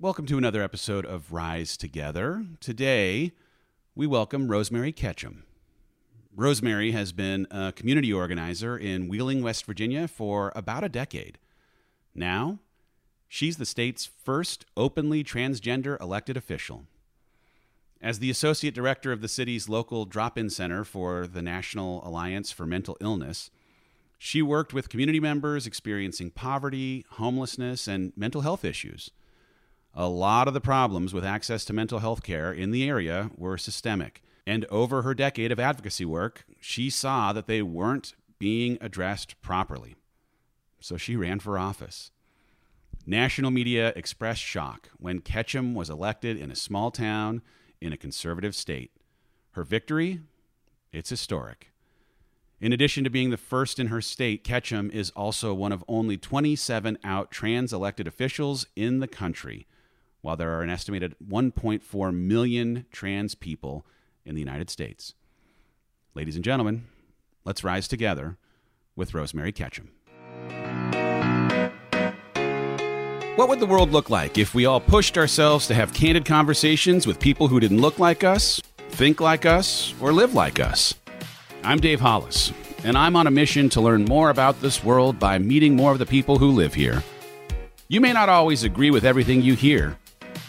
Welcome to another episode of Rise Together. Today, we welcome Rosemary Ketchum. Rosemary has been a community organizer in Wheeling, West Virginia for about a decade. Now, she's the state's first openly transgender elected official. As the associate director of the city's local drop in center for the National Alliance for Mental Illness, she worked with community members experiencing poverty, homelessness, and mental health issues. A lot of the problems with access to mental health care in the area were systemic, and over her decade of advocacy work, she saw that they weren't being addressed properly. So she ran for office. National media expressed shock when Ketchum was elected in a small town in a conservative state. Her victory? It's historic. In addition to being the first in her state, Ketchum is also one of only 27 out trans elected officials in the country, while there are an estimated 1.4 million trans people in the United States. Ladies and gentlemen, let's rise together with Rosemary Ketchum. What would the world look like if we all pushed ourselves to have candid conversations with people who didn't look like us, think like us, or live like us? I'm Dave Hollis, and I'm on a mission to learn more about this world by meeting more of the people who live here. You may not always agree with everything you hear,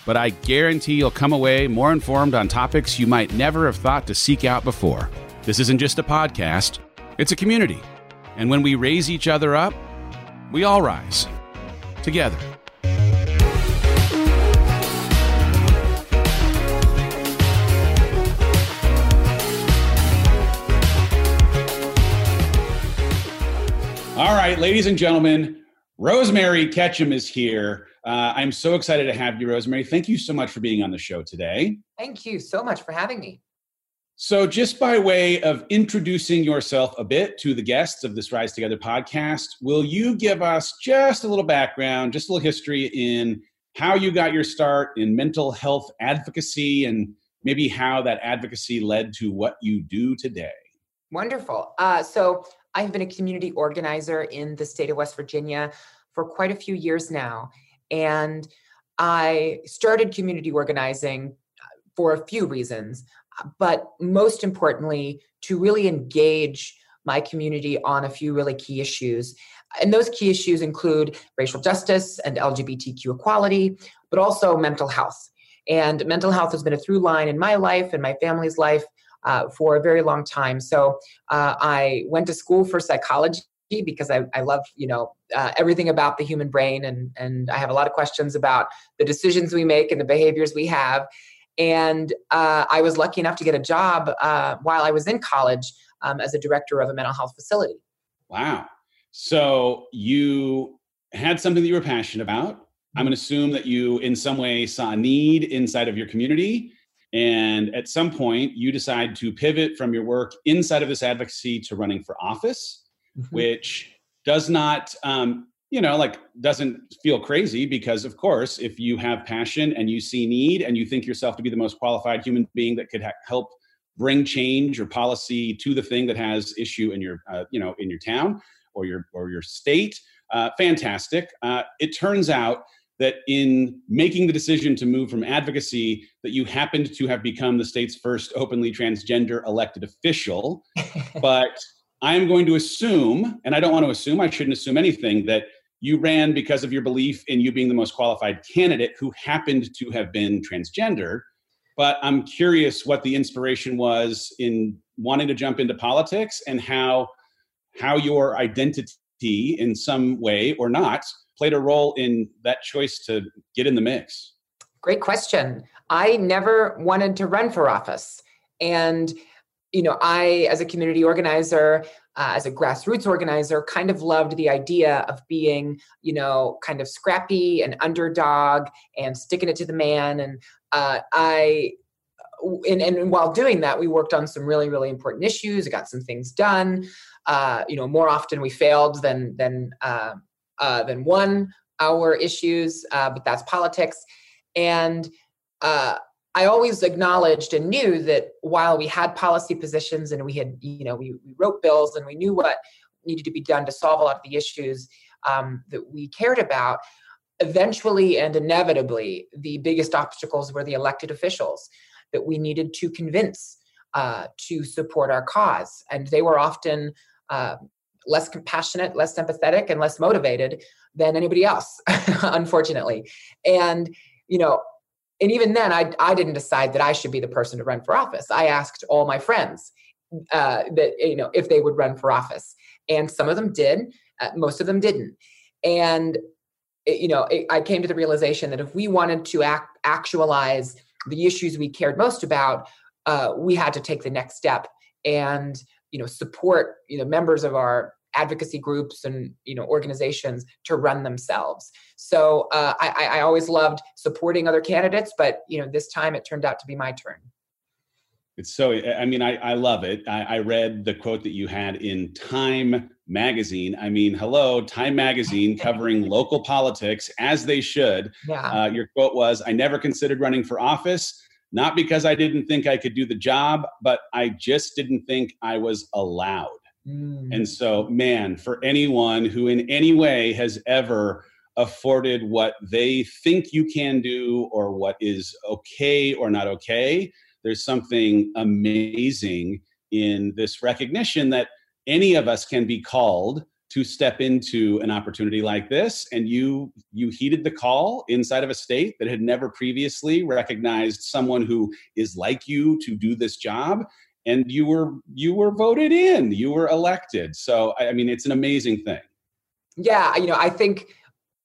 but I guarantee you'll come away more informed on topics you might never have thought to seek out before. This isn't just a podcast, it's a community. And when we raise each other up, we all rise together. All right, ladies and gentlemen, Rosemary Ketchum is here. Uh, I'm so excited to have you, Rosemary. Thank you so much for being on the show today. Thank you so much for having me. So, just by way of introducing yourself a bit to the guests of this Rise Together podcast, will you give us just a little background, just a little history in how you got your start in mental health advocacy and maybe how that advocacy led to what you do today? Wonderful. Uh, so, I've been a community organizer in the state of West Virginia for quite a few years now. And I started community organizing uh, for a few reasons, but most importantly, to really engage my community on a few really key issues. And those key issues include racial justice and LGBTQ equality, but also mental health. And mental health has been a through line in my life and my family's life uh, for a very long time. So uh, I went to school for psychology because I, I love you know uh, everything about the human brain and and I have a lot of questions about the decisions we make and the behaviors we have. And uh, I was lucky enough to get a job uh, while I was in college um, as a director of a mental health facility. Wow! So you had something that you were passionate about. I'm going to assume that you, in some way, saw a need inside of your community and at some point, you decide to pivot from your work inside of this advocacy to running for office, mm-hmm. which does not, um, you know, like doesn't feel crazy because, of course, if you have passion and you see need and you think yourself to be the most qualified human being that could ha- help bring change or policy to the thing that has issue in your, uh, you know, in your town or your or your state, uh, fantastic. Uh, it turns out that in making the decision to move from advocacy that you happened to have become the state's first openly transgender elected official but i'm going to assume and i don't want to assume i shouldn't assume anything that you ran because of your belief in you being the most qualified candidate who happened to have been transgender but i'm curious what the inspiration was in wanting to jump into politics and how how your identity in some way or not played a role in that choice to get in the mix? Great question. I never wanted to run for office. And, you know, I, as a community organizer, uh, as a grassroots organizer, kind of loved the idea of being, you know, kind of scrappy and underdog and sticking it to the man. And uh, I, and, and while doing that, we worked on some really, really important issues. got some things done. Uh, you know, more often we failed than than uh, uh, than won our issues, uh, but that's politics. And uh, I always acknowledged and knew that while we had policy positions and we had, you know, we, we wrote bills and we knew what needed to be done to solve a lot of the issues um, that we cared about, eventually and inevitably, the biggest obstacles were the elected officials that we needed to convince uh, to support our cause. And they were often uh, less compassionate, less sympathetic, and less motivated than anybody else, unfortunately. And, you know, and even then, I, I didn't decide that I should be the person to run for office. I asked all my friends uh, that, you know, if they would run for office. And some of them did, uh, most of them didn't. And, it, you know, it, I came to the realization that if we wanted to act, actualize the issues we cared most about, uh, we had to take the next step and you know support you know members of our advocacy groups and you know organizations to run themselves. So uh, I, I always loved supporting other candidates but you know this time it turned out to be my turn. It's so i mean i, I love it. I, I read the quote that you had in time magazine. I mean hello time magazine covering local politics as they should. Yeah. Uh, your quote was i never considered running for office not because I didn't think I could do the job, but I just didn't think I was allowed. Mm. And so, man, for anyone who in any way has ever afforded what they think you can do or what is okay or not okay, there's something amazing in this recognition that any of us can be called to step into an opportunity like this and you you heeded the call inside of a state that had never previously recognized someone who is like you to do this job and you were you were voted in you were elected. So i mean it's an amazing thing. Yeah you know i think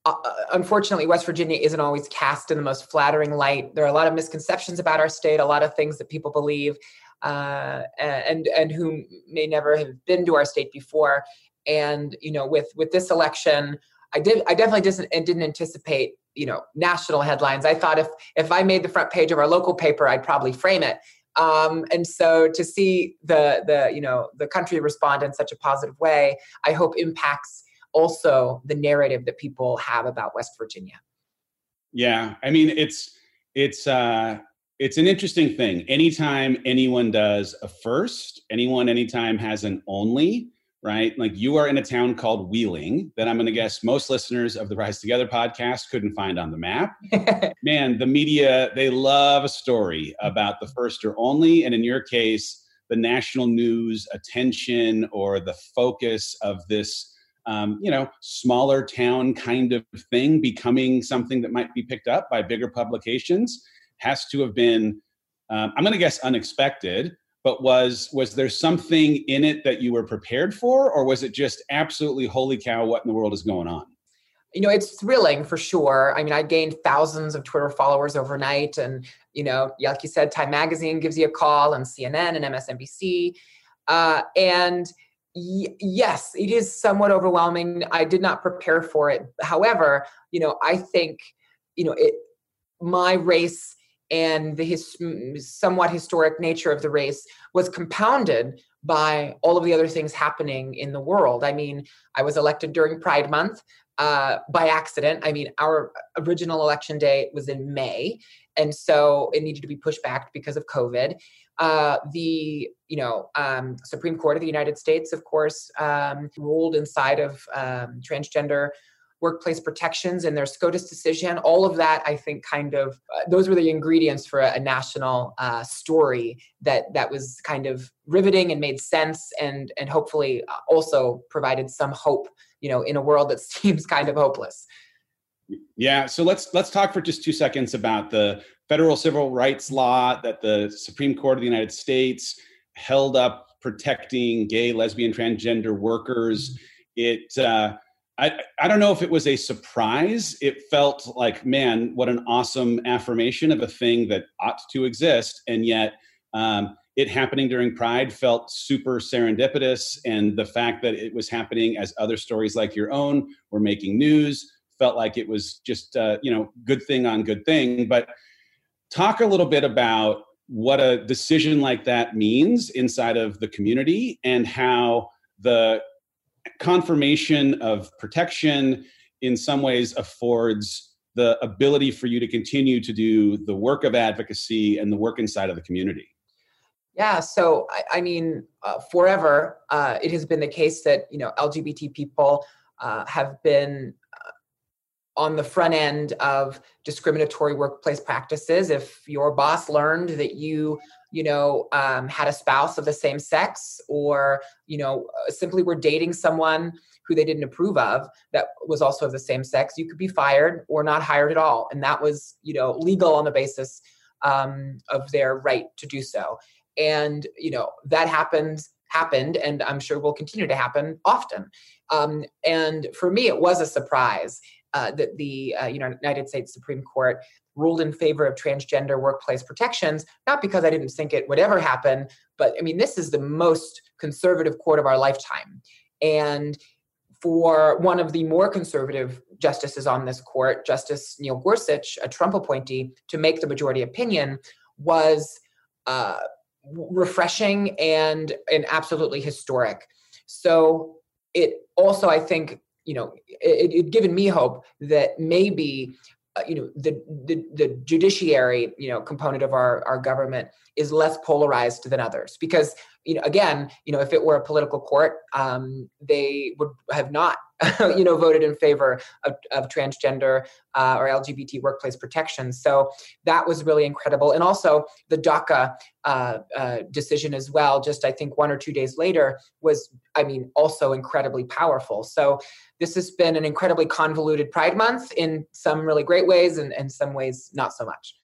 uh, uh, unfortunately west virginia isn't always cast in the most flattering light. There are a lot of misconceptions about our state a lot of things that people believe uh, and and who may never have been to our state before. And you know with with this election i did i definitely didn't didn't anticipate you know national headlines. I thought if if i made the front page of our local paper i'd probably frame it um, and so to see the the you know the country respond in such a positive way i hope impacts also the narrative that people have about west virginia. Yeah i mean it's it's uh it's an interesting thing. Anytime anyone does a first anyone anytime has an only right? Like you are in a town called Wheeling that I'm going to guess most listeners of the Rise Together podcast couldn't find on the map. Man, the media, they love a story about the first or only. And in your case, the national news attention or the focus of this. Um, you know, smaller town kind of thing becoming something that might be picked up by bigger publications has to have been, um, I'm going to guess, unexpected but was was there something in it that you were prepared for or was it just absolutely holy cow what in the world is going on? You know it's thrilling for sure. I mean i gained thousands of twitter followers overnight and you know like you said time magazine gives you a call and cnn and msnbc uh, and y- yes it is somewhat overwhelming. I did not prepare for it. However you know i think you know it my race and the his, somewhat historic nature of the race was compounded by all of the other things happening in the world. I mean, I was elected during Pride Month uh, by accident. I mean, our original election day was in May, and so it needed to be pushed back because of COVID. Uh, the you know um, Supreme Court of the United States, of course, um, ruled inside of um, transgender workplace protections and their SCOTUS decision. All of that, I think, kind of uh, those were the ingredients for a, a national uh, story that that was kind of riveting and made sense, and and hopefully uh, also provided some hope, you know, in a world that seems kind of hopeless. Yeah, so let's let's talk for just two seconds about the federal civil rights law that the Supreme Court of the United States held up protecting gay, lesbian, transgender workers. It uh, I, I don't know if it was a surprise. It felt like, man, what an awesome affirmation of a thing that ought to exist. And yet, um, it happening during Pride felt super serendipitous. And the fact that it was happening as other stories like your own were making news felt like it was just, uh, you know, good thing on good thing. But talk a little bit about what a decision like that means inside of the community and how the confirmation of protection in some ways affords the ability for you to continue to do the work of advocacy and the work inside of the community. Yeah so i, I mean uh, forever uh, it has been the case that you know lgbt people uh, have been uh, on the front end of discriminatory workplace practices. If your boss learned that you you know um, had a spouse of the same sex or you know uh, simply were dating someone who they didn't approve of that was also of the same sex you could be fired or not hired at all. And that was you know legal on the basis um, of their right to do so. And you know that happens happened and i'm sure will continue to happen often. Um, and for me it was a surprise uh, that the uh, United States Supreme Court ruled in favor of transgender workplace protections, not because I didn't think it would ever happen, but I mean, this is the most conservative court of our lifetime. And for one of the more conservative justices on this court, Justice Neil Gorsuch, a Trump appointee, to make the majority opinion was uh, refreshing and, and absolutely historic. So it also, I think, you know, it, it given me hope that maybe uh, you know the, the, the judiciary you know component of our our government is less polarized than others. Because you know again you know if it were a political court um, they would have not you know voted in favor of, of transgender uh, or lgbt workplace protections so that was really incredible. And also the daca uh, uh, decision as well just i think one or two days later was i mean also incredibly powerful. So this has been an incredibly convoluted pride month in some really great ways and in some ways not so much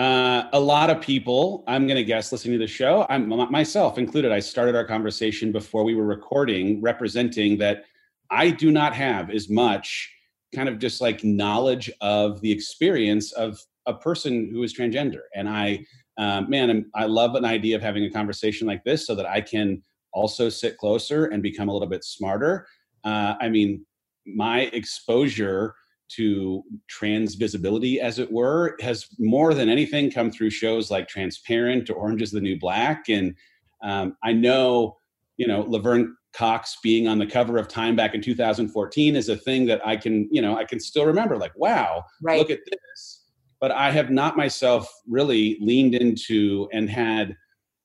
uh, a lot of people, I'm going to guess, listening to the show, I'm myself included. I started our conversation before we were recording, representing that I do not have as much kind of just like knowledge of the experience of a person who is transgender. And I, um, man, I love an idea of having a conversation like this so that I can also sit closer and become a little bit smarter. Uh, I mean, my exposure to trans visibility, as it were, has more than anything come through shows like Transparent or Orange is the New Black. And um, I know, you know, Laverne Cox being on the cover of Time back in 2014 is a thing that I can, you know, I can still remember. Like, wow, right. look at this. But I have not myself really leaned into and had,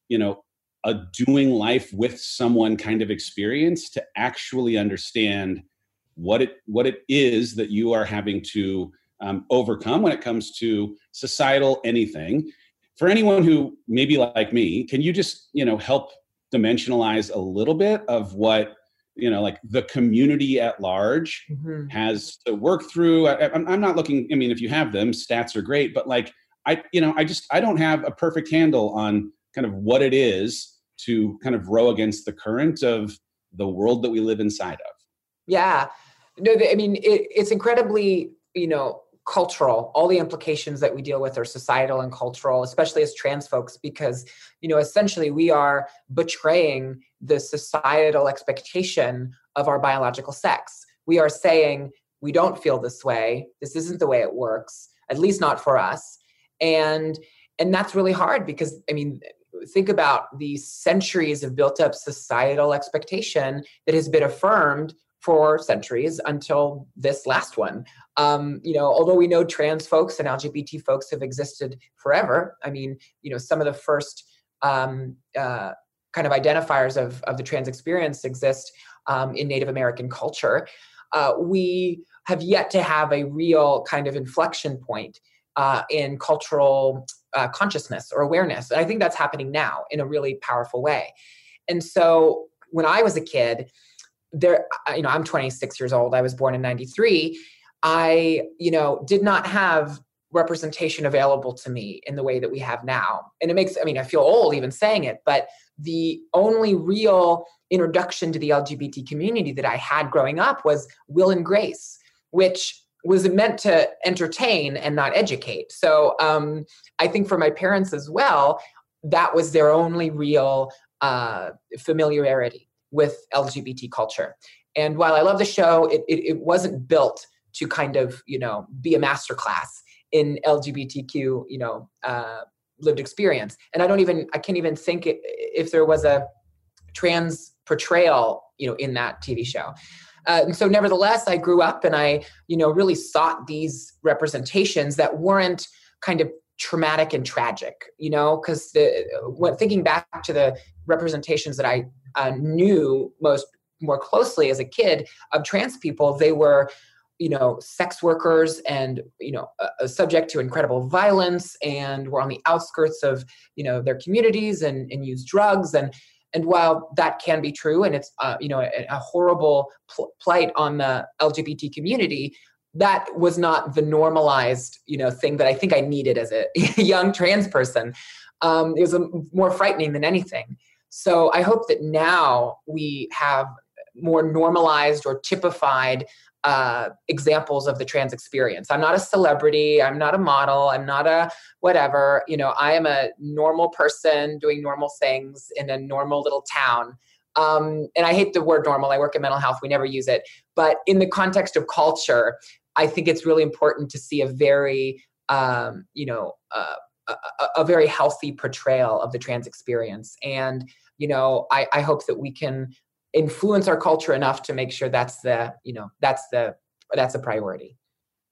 you know, a doing life with someone kind of experience to actually understand what it what it is that you are having to um, overcome when it comes to societal anything. For anyone who maybe like me can you just you know help dimensionalize a little bit of what you know like the community at large mm-hmm. has to work through? I, i'm not looking i mean if you have them stats are great but like i you know i just i don't have a perfect handle on kind of what it is to kind of row against the current of the world that we live inside of yeah. No i mean it, it's incredibly you know cultural. All the implications that we deal with are societal and cultural especially as trans folks because you know essentially we are betraying the societal expectation of our biological sex. We are saying we don't feel this way. This isn't the way it works at least not for us. And and that's really hard because i mean think about the centuries of built up societal expectation that has been affirmed for centuries until this last one. Um, you know, although we know trans folks and LGBT folks have existed forever, I mean, you know, some of the first um, uh, kind of identifiers of, of the trans experience exist um, in Native American culture. Uh, we have yet to have a real kind of inflection point uh, in cultural uh, consciousness or awareness. And I think that's happening now in a really powerful way. And so when I was a kid, there you know i'm 26 years old. I was born in 93 i you know did not have representation available to me in the way that we have now. And it makes i mean i feel old even saying it but the only real introduction to the lgbt community that i had growing up was will and grace which was meant to entertain and not educate. So um, i think for my parents as well that was their only real uh, familiarity with LGBT culture. And while I love the show, it, it, it wasn't built to kind of, you know, be a masterclass in LGBTQ, you know, uh, lived experience. And I don't even, I can't even think if there was a trans portrayal, you know, in that TV show. Uh, and so nevertheless, I grew up and I, you know, really sought these representations that weren't kind of traumatic and tragic, you know, because the when thinking back to the representations that I uh, knew most more closely as a kid of trans people, they were you know sex workers and you know uh, subject to incredible violence and were on the outskirts of you know their communities and, and use drugs. And and while that can be true and it's uh, you know a, a horrible pl- plight on the lgbt community that was not the normalized you know thing that i think i needed as a young trans person. Um, it was a, more frightening than anything so i hope that now we have more normalized or typified uh, examples of the trans experience. I'm not a celebrity. I'm not a model. I'm not a whatever. You know, I am a normal person doing normal things in a normal little town. Um, and I hate the word normal. I work in mental health. We never use it. But in the context of culture, I think it's really important to see a very, um, you know, uh, a, a, very healthy portrayal of the trans experience. And, you know, I, I hope that we can influence our culture enough to make sure that's the you know that's the that's a priority.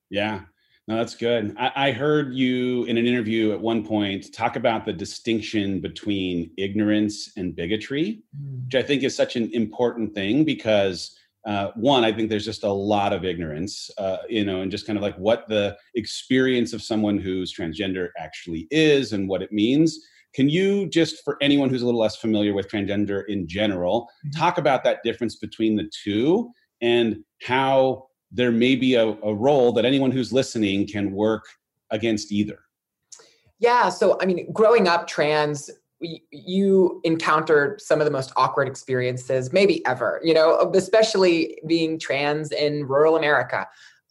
Yeah. No that's good. I, I, heard you in an interview at one point talk about the distinction between ignorance and bigotry mm. which i think is such an important thing because uh, one i think there's just a lot of ignorance uh, you know and just kind of like what the experience of someone who's transgender actually is and what it means can you just, for anyone who's a little less familiar with transgender in general, mm-hmm. talk about that difference between the two and how there may be a, a role that anyone who's listening can work against either? Yeah. So, I mean, growing up trans, you encountered some of the most awkward experiences maybe ever you know especially being trans in rural america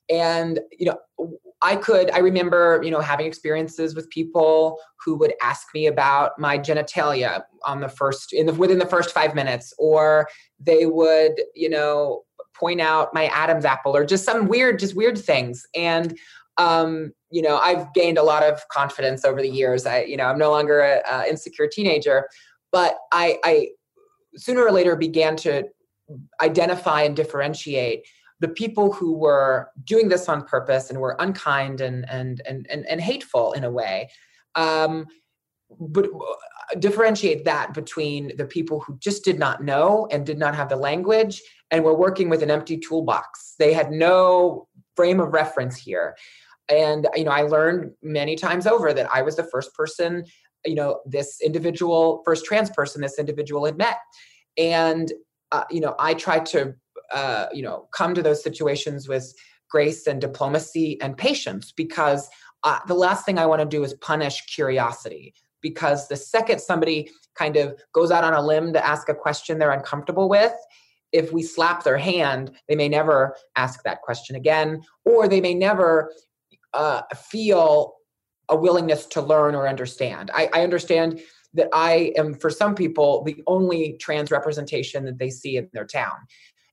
and you know I could, I remember, you know, having experiences with people who would ask me about my genitalia on the first, in the, within the first five minutes, or they would, you know, point out my Adam's apple or just some weird, just weird things. And, um, you know, I've gained a lot of confidence over the years. I, you know, I'm no longer a, a insecure teenager, but I, I sooner or later began to identify and differentiate the people who were doing this on purpose and were unkind and and and and, and hateful in a way um, but uh, differentiate that between the people who just did not know and did not have the language and were working with an empty toolbox. They had no frame of reference here. And you know i learned many times over that i was the first person you know this individual first trans person this individual had met. And uh, you know i tried to uh, you know come to those situations with grace and diplomacy and patience because uh, the last thing i want to do is punish curiosity because the second somebody kind of goes out on a limb to ask a question they're uncomfortable with if we slap their hand they may never ask that question again or they may never uh, feel a willingness to learn or understand I, I understand that I am, for some people, the only trans representation that they see in their town.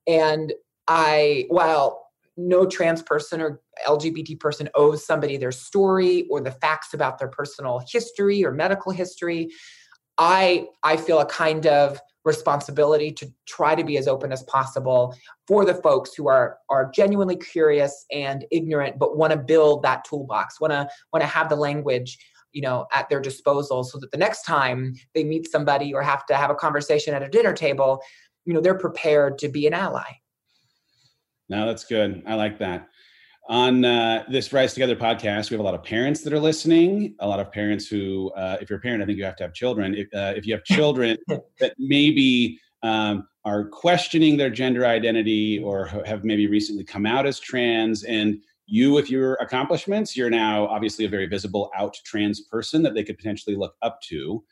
And I, while no trans person or LGBT person owes somebody their story or the facts about their personal history or medical history, I I feel a kind of responsibility to try to be as open as possible for the folks who are are genuinely curious and ignorant but want to build that toolbox want to want to have the language you know at their disposal so that the next time they meet somebody or have to have a conversation at a dinner table you know they're prepared to be an ally. No that's good. I like that. On uh, this rise together podcast we have a lot of parents that are listening a lot of parents who uh, if you're a parent i think you have to have children. If, uh, if you have children that maybe um, are questioning their gender identity or have maybe recently come out as trans and you with your accomplishments you're now obviously a very visible out trans person that they could potentially look up to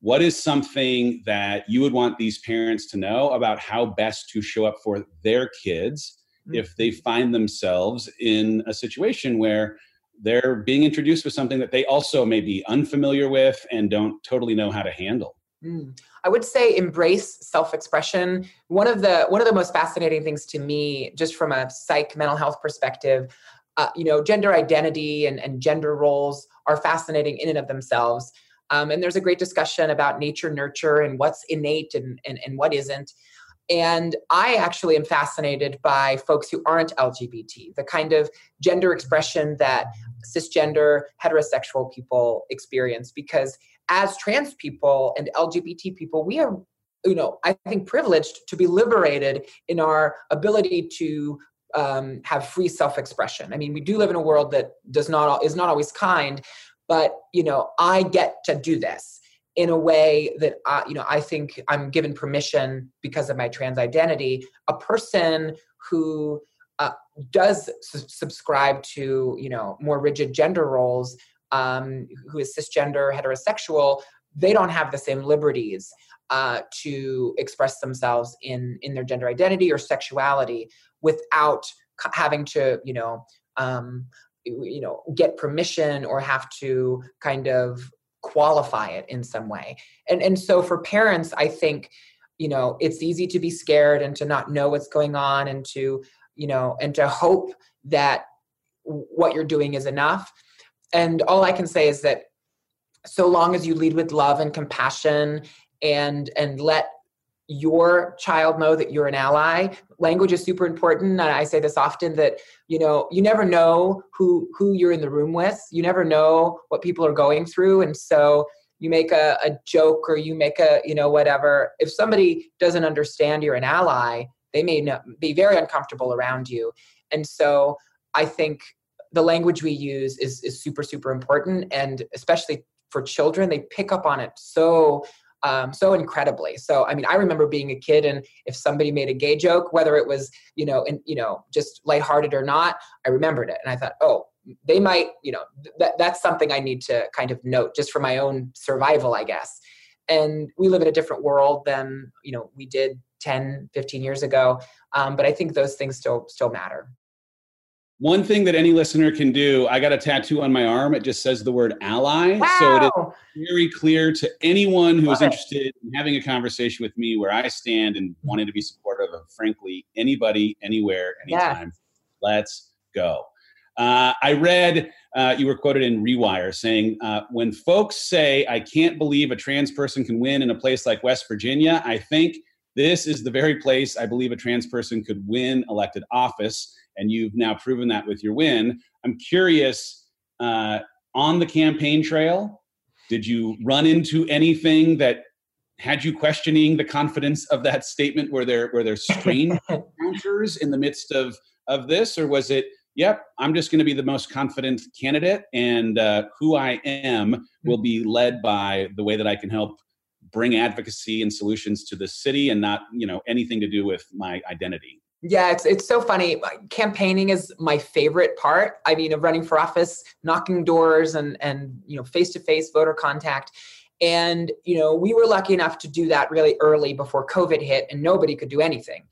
what is something that you would want these parents to know about how best to show up for their kids mm-hmm. if they find themselves in a situation where they're being introduced with something that they also may be unfamiliar with and don't totally know how to handle mm. i would say embrace self-expression one of the one of the most fascinating things to me just from a psych mental health perspective uh, you know gender identity and, and gender roles are fascinating in and of themselves um, and there's a great discussion about nature nurture and what's innate and, and, and what isn't. And I actually am fascinated by folks who aren't LGBT, the kind of gender expression that cisgender heterosexual people experience. Because as trans people and LGBT people, we are, you know, I think privileged to be liberated in our ability to um, have free self-expression. I mean, we do live in a world that does not is not always kind, but you know, I get to do this in a way that I, you know I think I'm given permission because of my trans identity. A person who uh, does su- subscribe to you know more rigid gender roles, um, who is cisgender, heterosexual, they don't have the same liberties uh, to express themselves in in their gender identity or sexuality without having to you know um, you know get permission or have to kind of qualify it in some way. And and so for parents i think you know it's easy to be scared and to not know what's going on and to you know and to hope that what you're doing is enough. And all i can say is that so long as you lead with love and compassion and and let your child know that you're an ally. Language is super important i say this often that you know you never know who who you're in the room with. You never know what people are going through and so you make a, a joke or you make a you know whatever. If somebody doesn't understand you're an ally they may not, be very uncomfortable around you. And so i think the language we use is is super super important and especially for children they pick up on it so um, so incredibly. So, I mean, I remember being a kid, and if somebody made a gay joke, whether it was you know, and you know, just lighthearted or not, I remembered it, and I thought, oh, they might, you know, that that's something I need to kind of note just for my own survival, I guess. And we live in a different world than you know we did 10, 15 years ago, um, but I think those things still still matter. One thing that any listener can do, I got a tattoo on my arm. It just says the word ally. Wow. So it is very clear to anyone who is interested in having a conversation with me where I stand and wanting to be supportive of, frankly, anybody, anywhere, anytime. Yeah. Let's go. Uh, I read uh, you were quoted in Rewire saying, uh, When folks say, I can't believe a trans person can win in a place like West Virginia, I think this is the very place I believe a trans person could win elected office and you've now proven that with your win. I'm curious uh, on the campaign trail, did you run into anything that had you questioning the confidence of that statement? Were there were there strange encounters in the midst of of this, or was it? Yep, I'm just going to be the most confident candidate, and uh, who I am will be led by the way that I can help bring advocacy and solutions to the city, and not you know anything to do with my identity. Yeah, it's it's so funny. Campaigning is my favorite part. I mean, of running for office, knocking doors, and and you know, face to face voter contact. And you know, we were lucky enough to do that really early before COVID hit, and nobody could do anything.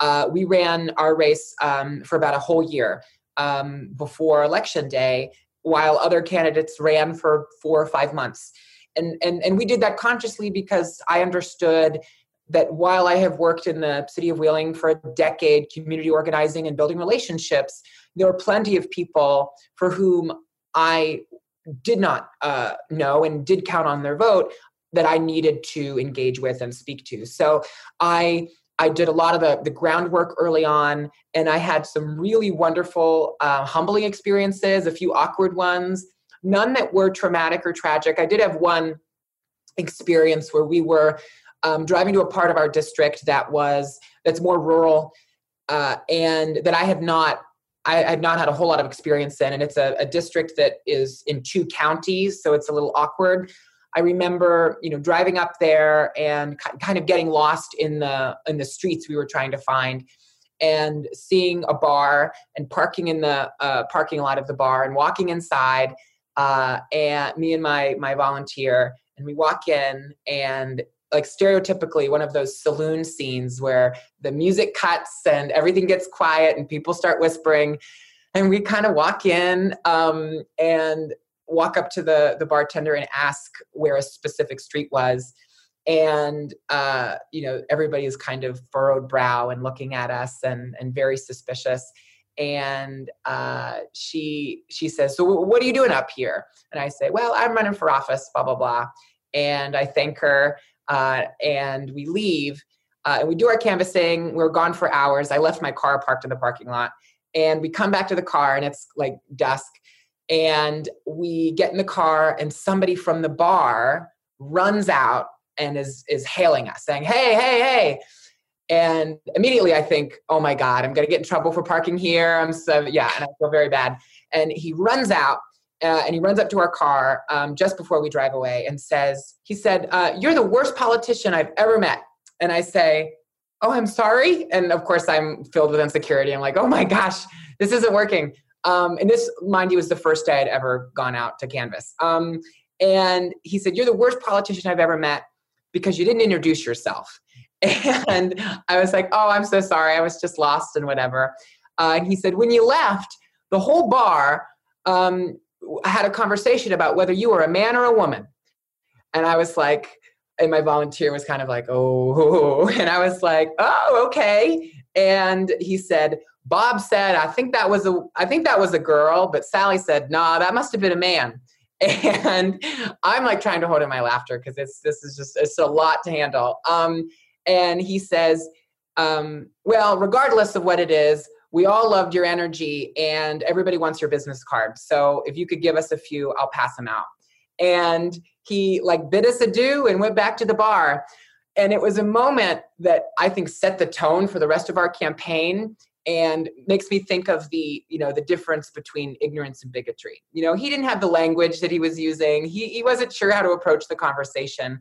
Uh, we ran our race um, for about a whole year um, before election day, while other candidates ran for four or five months. And and and we did that consciously because I understood that while I have worked in the city of Wheeling for a decade, community organizing and building relationships, there were plenty of people for whom I did not uh, know and did count on their vote that I needed to engage with and speak to. So I I did a lot of the, the groundwork early on, and I had some really wonderful, uh, humbling experiences, a few awkward ones, none that were traumatic or tragic. I did have one experience where we were um, driving to a part of our district that was that's more rural uh, and that I have not I have not had a whole lot of experience in, and it's a, a district that is in two counties, so it's a little awkward. I remember, you know, driving up there and kind of getting lost in the in the streets we were trying to find, and seeing a bar and parking in the uh, parking lot of the bar and walking inside, uh, and me and my my volunteer, and we walk in and like stereotypically one of those saloon scenes where the music cuts and everything gets quiet and people start whispering and we kind of walk in um, and walk up to the the bartender and ask where a specific street was and uh, you know everybody is kind of furrowed brow and looking at us and and very suspicious and uh, she she says so what are you doing up here and i say well i'm running for office blah blah blah and i thank her uh, and we leave uh, and we do our canvassing. We're gone for hours. I left my car parked in the parking lot, and we come back to the car, and it's like dusk. And we get in the car, and somebody from the bar runs out and is is hailing us, saying, "Hey, hey, hey!" And immediately I think, oh my God, I'm going to get in trouble for parking here. I'm so, yeah, and I feel very bad. And he runs out uh, and he runs up to our car um, just before we drive away and says, he said, uh, you're the worst politician I've ever met. And I say, oh, I'm sorry. And of course, I'm filled with insecurity. I'm like, oh my gosh, this isn't working. Um, and this, mind you, was the first day I'd ever gone out to canvas. Um, and he said, You're the worst politician I've ever met because you didn't introduce yourself. And I was like, Oh, I'm so sorry. I was just lost and whatever. Uh, and he said, When you left, the whole bar um, had a conversation about whether you were a man or a woman. And I was like, and my volunteer was kind of like, oh, and I was like, oh, okay. And he said, Bob said, I think that was a, I think that was a girl, but Sally said, nah, that must have been a man. And I'm like trying to hold in my laughter because it's, this is just, it's a lot to handle. Um, and he says, um, well, regardless of what it is, we all loved your energy and everybody wants your business card. So if you could give us a few, I'll pass them out. And he like bid us adieu and went back to the bar. And it was a moment that I think set the tone for the rest of our campaign and makes me think of the you know the difference between ignorance and bigotry you know he didn't have the language that he was using he, he wasn't sure how to approach the conversation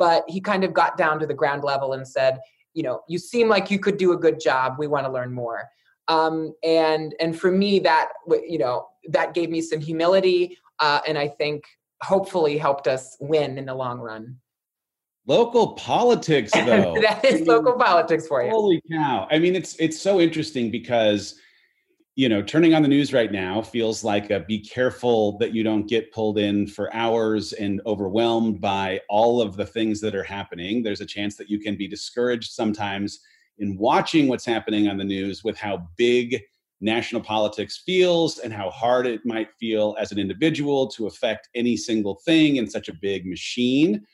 but he kind of got down to the ground level and said you know you seem like you could do a good job we want to learn more um, and and for me that you know that gave me some humility uh, and i think hopefully helped us win in the long run Local politics, though. that is local politics for you. Holy cow! I mean, it's it's so interesting because you know, turning on the news right now feels like a be careful that you don't get pulled in for hours and overwhelmed by all of the things that are happening. There's a chance that you can be discouraged sometimes in watching what's happening on the news with how big national politics feels and how hard it might feel as an individual to affect any single thing in such a big machine.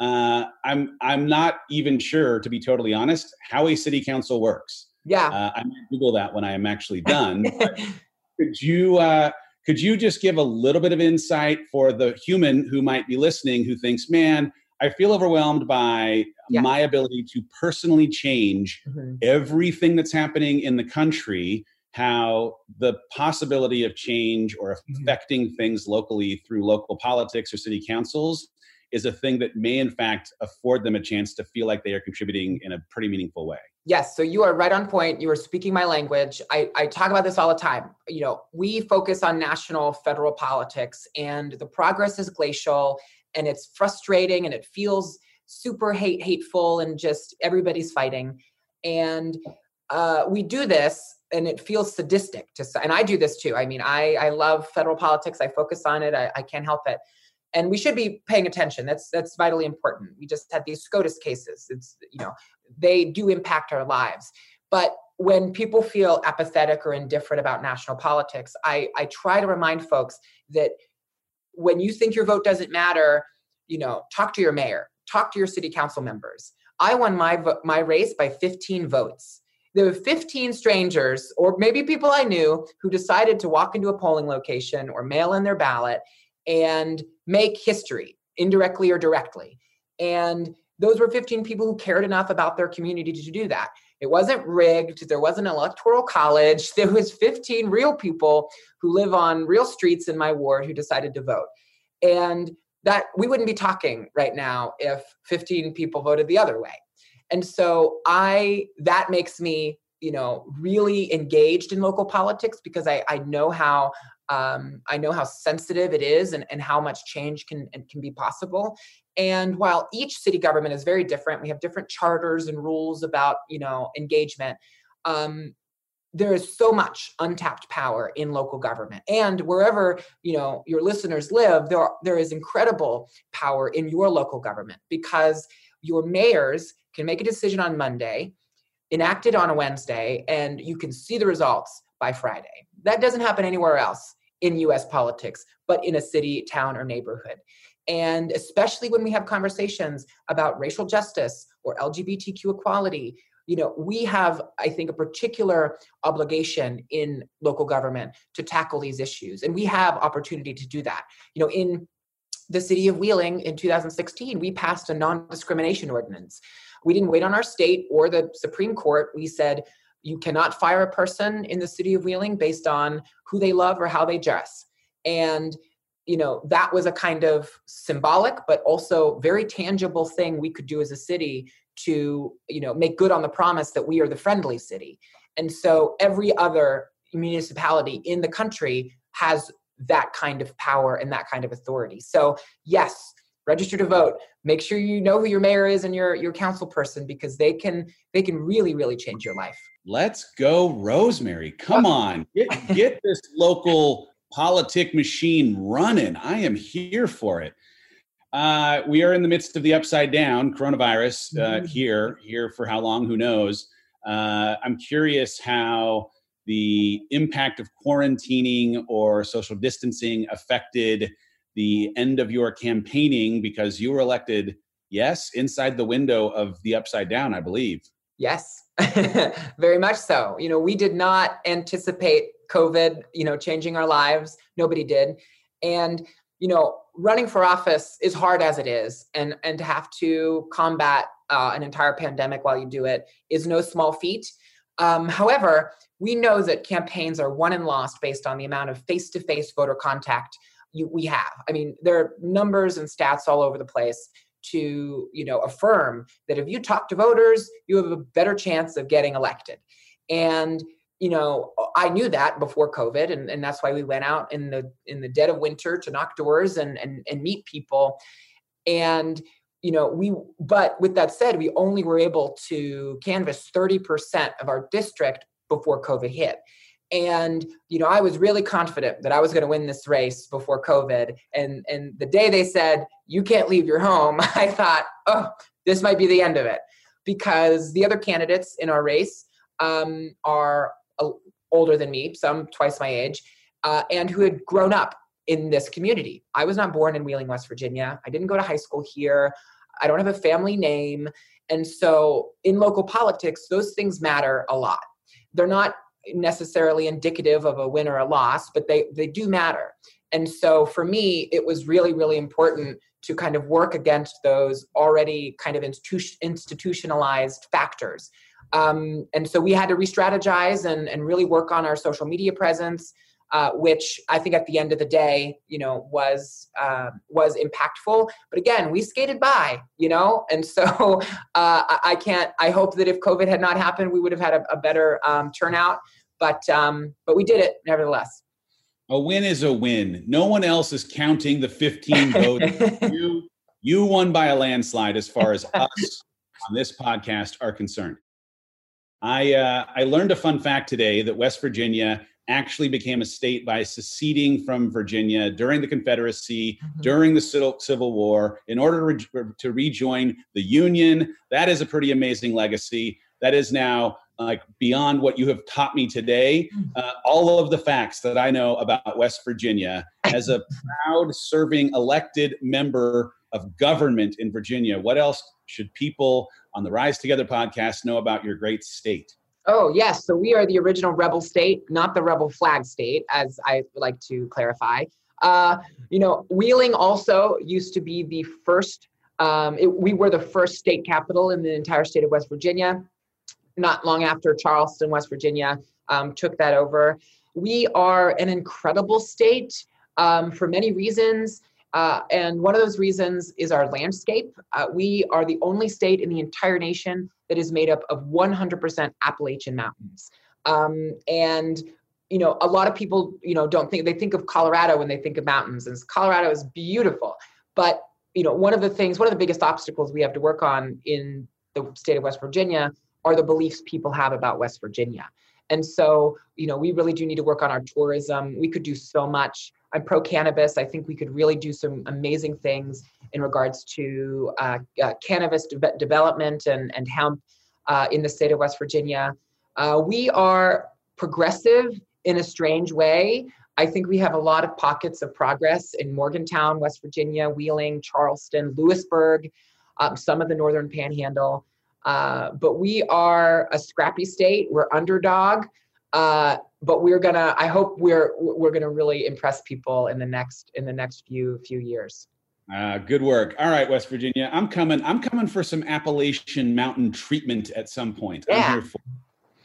Uh, I'm I'm not even sure, to be totally honest, how a city council works. Yeah, uh, I might Google that when I am actually done. could you uh, could you just give a little bit of insight for the human who might be listening, who thinks, "Man, I feel overwhelmed by yeah. my ability to personally change mm-hmm. everything that's happening in the country." How the possibility of change or mm-hmm. affecting mm-hmm. things locally through local politics or city councils is a thing that may in fact afford them a chance to feel like they are contributing in a pretty meaningful way. Yes so you are right on point. You are speaking my language. I, I talk about this all the time. You know we focus on national federal politics and the progress is glacial and it's frustrating and it feels super hate hateful and just everybody's fighting. And uh, we do this and it feels sadistic to and i do this too. I mean i i love federal politics. I focus on it. I, I can't help it and we should be paying attention. That's that's vitally important. We just had these scotus cases. It's you know they do impact our lives. But when people feel apathetic or indifferent about national politics i i try to remind folks that when you think your vote doesn't matter you know talk to your mayor talk to your city council members. I won my my race by 15 votes. There were 15 strangers or maybe people i knew who decided to walk into a polling location or mail in their ballot and make history indirectly or directly. And those were 15 people who cared enough about their community to do that. It wasn't rigged. There wasn't an electoral college. There was 15 real people who live on real streets in my ward who decided to vote. And that we wouldn't be talking right now if 15 people voted the other way. And so I that makes me, you know, really engaged in local politics because I, I know how um, I know how sensitive it is and, and how much change can, can be possible. And while each city government is very different, we have different charters and rules about, you know, engagement. Um, there is so much untapped power in local government and wherever you know your listeners live there, there is incredible power in your local government because your mayors can make a decision on monday enact it on a wednesday and you can see the results by friday that doesn't happen anywhere else in US politics, but in a city, town, or neighborhood. And especially when we have conversations about racial justice or LGBTQ equality, you know, we have, I think, a particular obligation in local government to tackle these issues. And we have opportunity to do that. You know, in the city of Wheeling in 2016, we passed a non discrimination ordinance we didn't wait on our state or the Supreme Court. We said, you cannot fire a person in the city of Wheeling based on who they love or how they dress. And you know that was a kind of symbolic but also very tangible thing we could do as a city to you know make good on the promise that we are the friendly city. And so every other municipality in the country has that kind of power and that kind of authority. So yes register to vote. Make sure you know who your mayor is and your your council person because they can they can really really change your life let's go rosemary. Come on. Get, get this local politic machine running. I am here for it. Uh, we are in the midst of the upside down coronavirus uh, mm-hmm. here here for how long? Who knows? Uh, i'm curious how the impact of quarantining or social distancing affected the end of your campaigning because you were elected, yes, inside the window of the upside down, I believe. Yes, very much so. You know, we did not anticipate COVID, you know, changing our lives. Nobody did. And, you know, running for office is hard as it is. And, and to have to combat uh, an entire pandemic while you do it is no small feat. Um, however, we know that campaigns are won and lost based on the amount of face to face voter contact you, we have. I mean, there are numbers and stats all over the place to you know affirm that if you talk to voters, you have a better chance of getting elected. And you know, I knew that before COVID, and, and that's why we went out in the in the dead of winter to knock doors and and, and meet people. And you know, we but with that said, we only were able to canvass 30% of our district before COVID hit and you know i was really confident that i was going to win this race before covid. And and the day they said you can't leave your home i thought oh this might be the end of it. Because the other candidates in our race um, are uh, older than me some twice my age uh, and who had grown up in this community. I was not born in wheeling west virginia. I didn't go to high school here. I don't have a family name. And so in local politics those things matter a lot. They're not necessarily indicative of a win or a loss, but they, they do matter. And so for me, it was really, really important to kind of work against those already kind of institu- institutionalized factors. Um, and so we had to re strategize and, and really work on our social media presence. Uh, which I think at the end of the day, you know, was uh, was impactful. But again, we skated by, you know, and so uh, I can't. I hope that if COVID had not happened, we would have had a, a better um, turnout. But um, but we did it nevertheless. A win is a win. No one else is counting the 15 votes. you you won by a landslide as far as us on this podcast are concerned. I uh, I learned a fun fact today that West Virginia actually became a state by seceding from Virginia during the Confederacy, mm-hmm. during the Civil War, in order to, re- to rejoin the Union. That is a pretty amazing legacy. That is now like beyond what you have taught me today, hmm. uh, all of the facts that I know about West Virginia as a proud serving elected member of government in Virginia. What else should people on the Rise Together podcast know about your great state? Oh, yes. So we are the original rebel state, not the rebel flag state, as I like to clarify. Uh, you know, Wheeling also used to be the first, um, it, we were the first state capital in the entire state of West Virginia not long after Charleston, West Virginia, um, took that over. We are an incredible state um, for many reasons. Uh, and one of those reasons is our landscape. Uh, we are the only state in the entire nation that is made up of 100% Appalachian mountains. Um, and you know, a lot of people, you know, don't think they think of Colorado when they think of mountains, and Colorado is beautiful. But you know, one of the things, one of the biggest obstacles we have to work on in the state of West Virginia are the beliefs people have about West Virginia. And so, you know, we really do need to work on our tourism. We could do so much. I'm pro cannabis. I think we could really do some amazing things in regards to uh, uh, cannabis de- development and, and hemp uh, in the state of West Virginia. Uh, we are progressive in a strange way. I think we have a lot of pockets of progress in Morgantown, West Virginia, Wheeling, Charleston, Lewisburg, um, some of the northern panhandle. Uh, but we are a scrappy state. We're underdog. Uh, but we're gonna. I hope we're we're gonna really impress people in the next in the next few few years. Uh, good work. All right, West Virginia. I'm coming. I'm coming for some Appalachian Mountain treatment at some point. Yeah.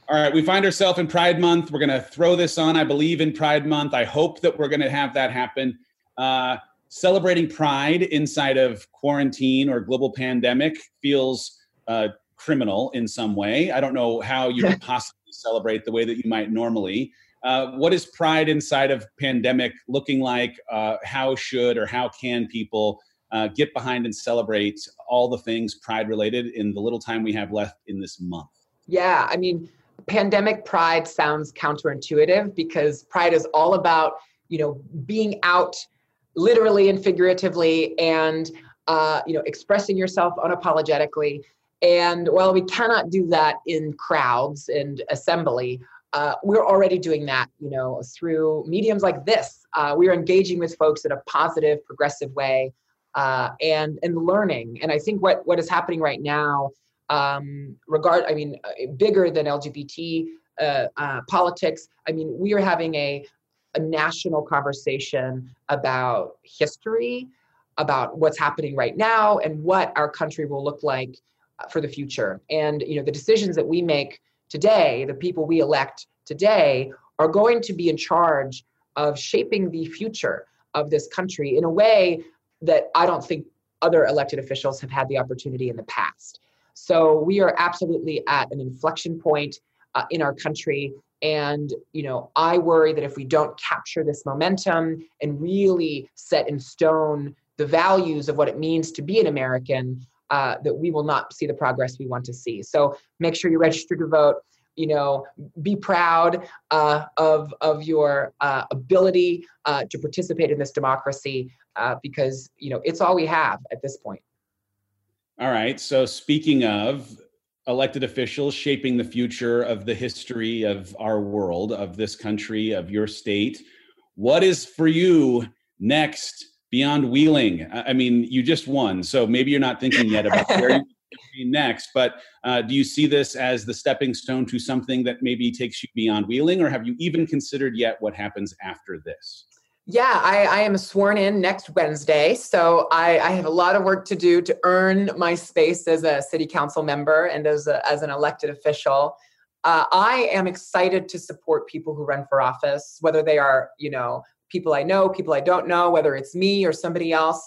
All right, we find ourselves in Pride Month. We're going to throw this on. I believe in Pride Month. I hope that we're going to have that happen. Uh, celebrating Pride inside of quarantine or global pandemic feels uh, criminal in some way. I don't know how you could possibly celebrate the way that you might normally. Uh, what is Pride inside of pandemic looking like? Uh, how should or how can people uh, get behind and celebrate all the things Pride related in the little time we have left in this month? Yeah, I mean, pandemic pride sounds counterintuitive because pride is all about you know being out literally and figuratively and uh, you know expressing yourself unapologetically and while we cannot do that in crowds and assembly uh, we're already doing that you know through mediums like this. Uh, we're engaging with folks in a positive progressive way uh, and and learning. And i think what what is happening right now um, regard i mean uh, bigger than lgbt uh, uh, politics i mean we are having a, a national conversation about history about what's happening right now and what our country will look like for the future and you know the decisions that we make today the people we elect today are going to be in charge of shaping the future of this country in a way that i don't think other elected officials have had the opportunity in the past so we are absolutely at an inflection point uh, in our country. And, you know, I worry that if we don't capture this momentum and really set in stone the values of what it means to be an American, uh, that we will not see the progress we want to see. So make sure you register to vote. You know, be proud uh, of of your uh, ability uh, to participate in this democracy uh, because you know it's all we have at this point. All right. So, speaking of elected officials shaping the future of the history of our world, of this country, of your state, what is for you next beyond Wheeling? I mean, you just won, so maybe you're not thinking yet about where you be next. But uh, do you see this as the stepping stone to something that maybe takes you beyond Wheeling, or have you even considered yet what happens after this? Yeah, I, I, am sworn in next Wednesday. So I, I, have a lot of work to do to earn my space as a city council member and as, a, as an elected official. Uh, I am excited to support people who run for office, whether they are, you know, people I know, people I don't know, whether it's me or somebody else.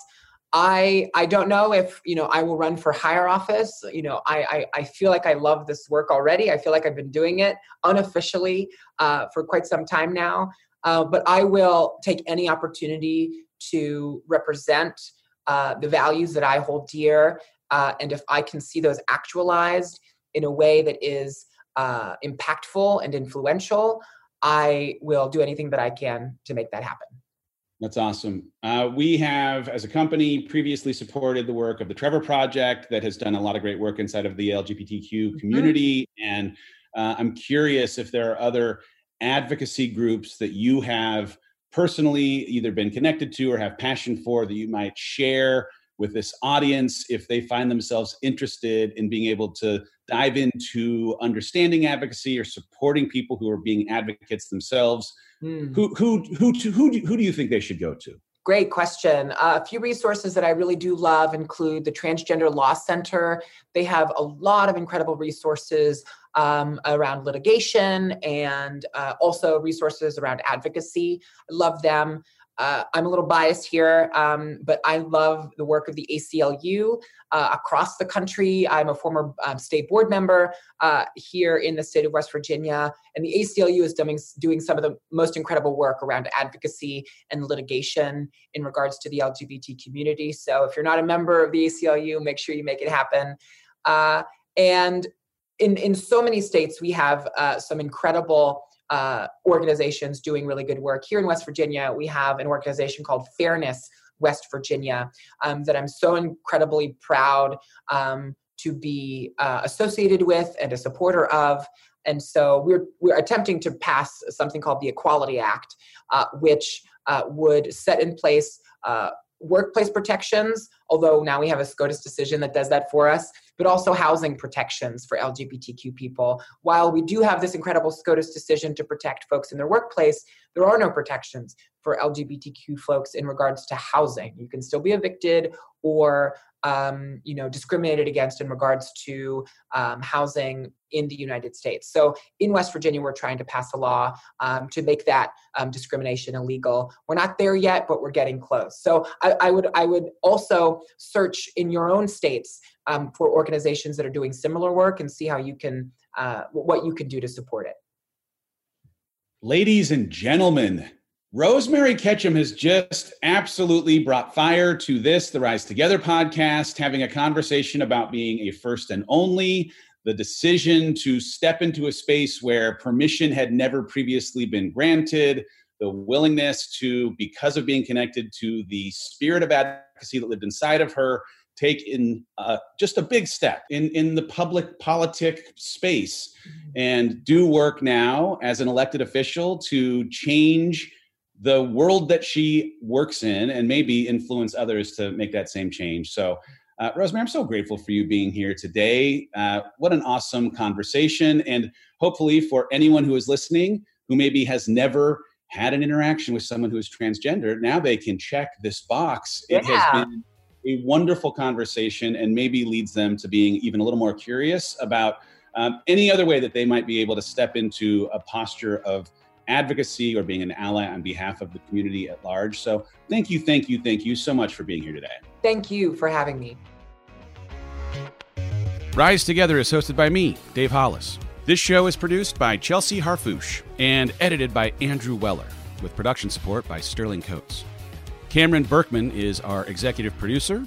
I I don't know if you know I will run for higher office. You know, I I, I feel like I love this work already. I feel like I've been doing it unofficially uh, for quite some time now. Uh, but I will take any opportunity to represent uh, the values that I hold dear. Uh, and if I can see those actualized in a way that is uh, impactful and influential, I will do anything that I can to make that happen. That's awesome. Uh, we have, as a company, previously supported the work of the Trevor Project that has done a lot of great work inside of the LGBTQ mm-hmm. community. Mm-hmm. And uh, I'm curious if there are other advocacy groups that you have personally either been connected to or have passion for that you might share with this audience if they find themselves interested in being able to dive into understanding advocacy or supporting people who are being advocates themselves mm. who who who who, who, do, who do you think they should go to Great question. Uh, a few resources that I really do love include the Transgender Law Center. They have a lot of incredible resources um, around litigation and uh, also resources around advocacy. I love them. Uh, I'm a little biased here, um, but I love the work of the ACLU uh, across the country. I'm a former um, state board member uh, here in the state of West Virginia, and the ACLU is doing, doing some of the most incredible work around advocacy and litigation in regards to the LGBT community. So if you're not a member of the ACLU, make sure you make it happen. Uh, and in, in so many states, we have uh, some incredible uh, organizations doing really good work. Here in West Virginia, we have an organization called Fairness West Virginia um, that I'm so incredibly proud um, to be uh, associated with and a supporter of. And so we're we're attempting to pass something called the Equality Act, uh, which uh, would set in place uh, workplace protections, although now we have a SCOTUS decision that does that for us, but also housing protections for LGBTQ people. While we do have this incredible SCOTUS decision to protect folks in their workplace, there are no protections for LGBTQ folks in regards to housing. You can still be evicted or um, you know discriminated against in regards to um, housing in the United States. So in West Virginia, we're trying to pass a law um, to make that um, discrimination illegal. We're not there yet, but we're getting close. So I, I would I would also search in your own states um, for organizations that are doing similar work and see how you can uh, what you can do to support it. Ladies and gentlemen, Rosemary Ketchum has just absolutely brought fire to this, the Rise Together podcast, having a conversation about being a first and only, the decision to step into a space where permission had never previously been granted, the willingness to, because of being connected to the spirit of advocacy that lived inside of her, take in uh, just a big step in, in the public politic space mm-hmm. and do work now as an elected official to change the world that she works in and maybe influence others to make that same change. So, uh, Rosemary, I'm so grateful for you being here today. Uh, what an awesome conversation. And hopefully, for anyone who is listening who maybe has never had an interaction with someone who is transgender, now they can check this box. Yeah. It has been a wonderful conversation and maybe leads them to being even a little more curious about um, any other way that they might be able to step into a posture of advocacy or being an ally on behalf of the community at large. So thank you, thank you, thank you so much for being here today. Thank you for having me. Rise Together is hosted by me, Dave Hollis. This show is produced by Chelsea Harfouche and edited by Andrew Weller, with production support by Sterling Coates. Cameron Berkman is our executive producer.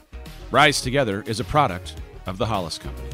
Rise Together is a product of the Hollis Company.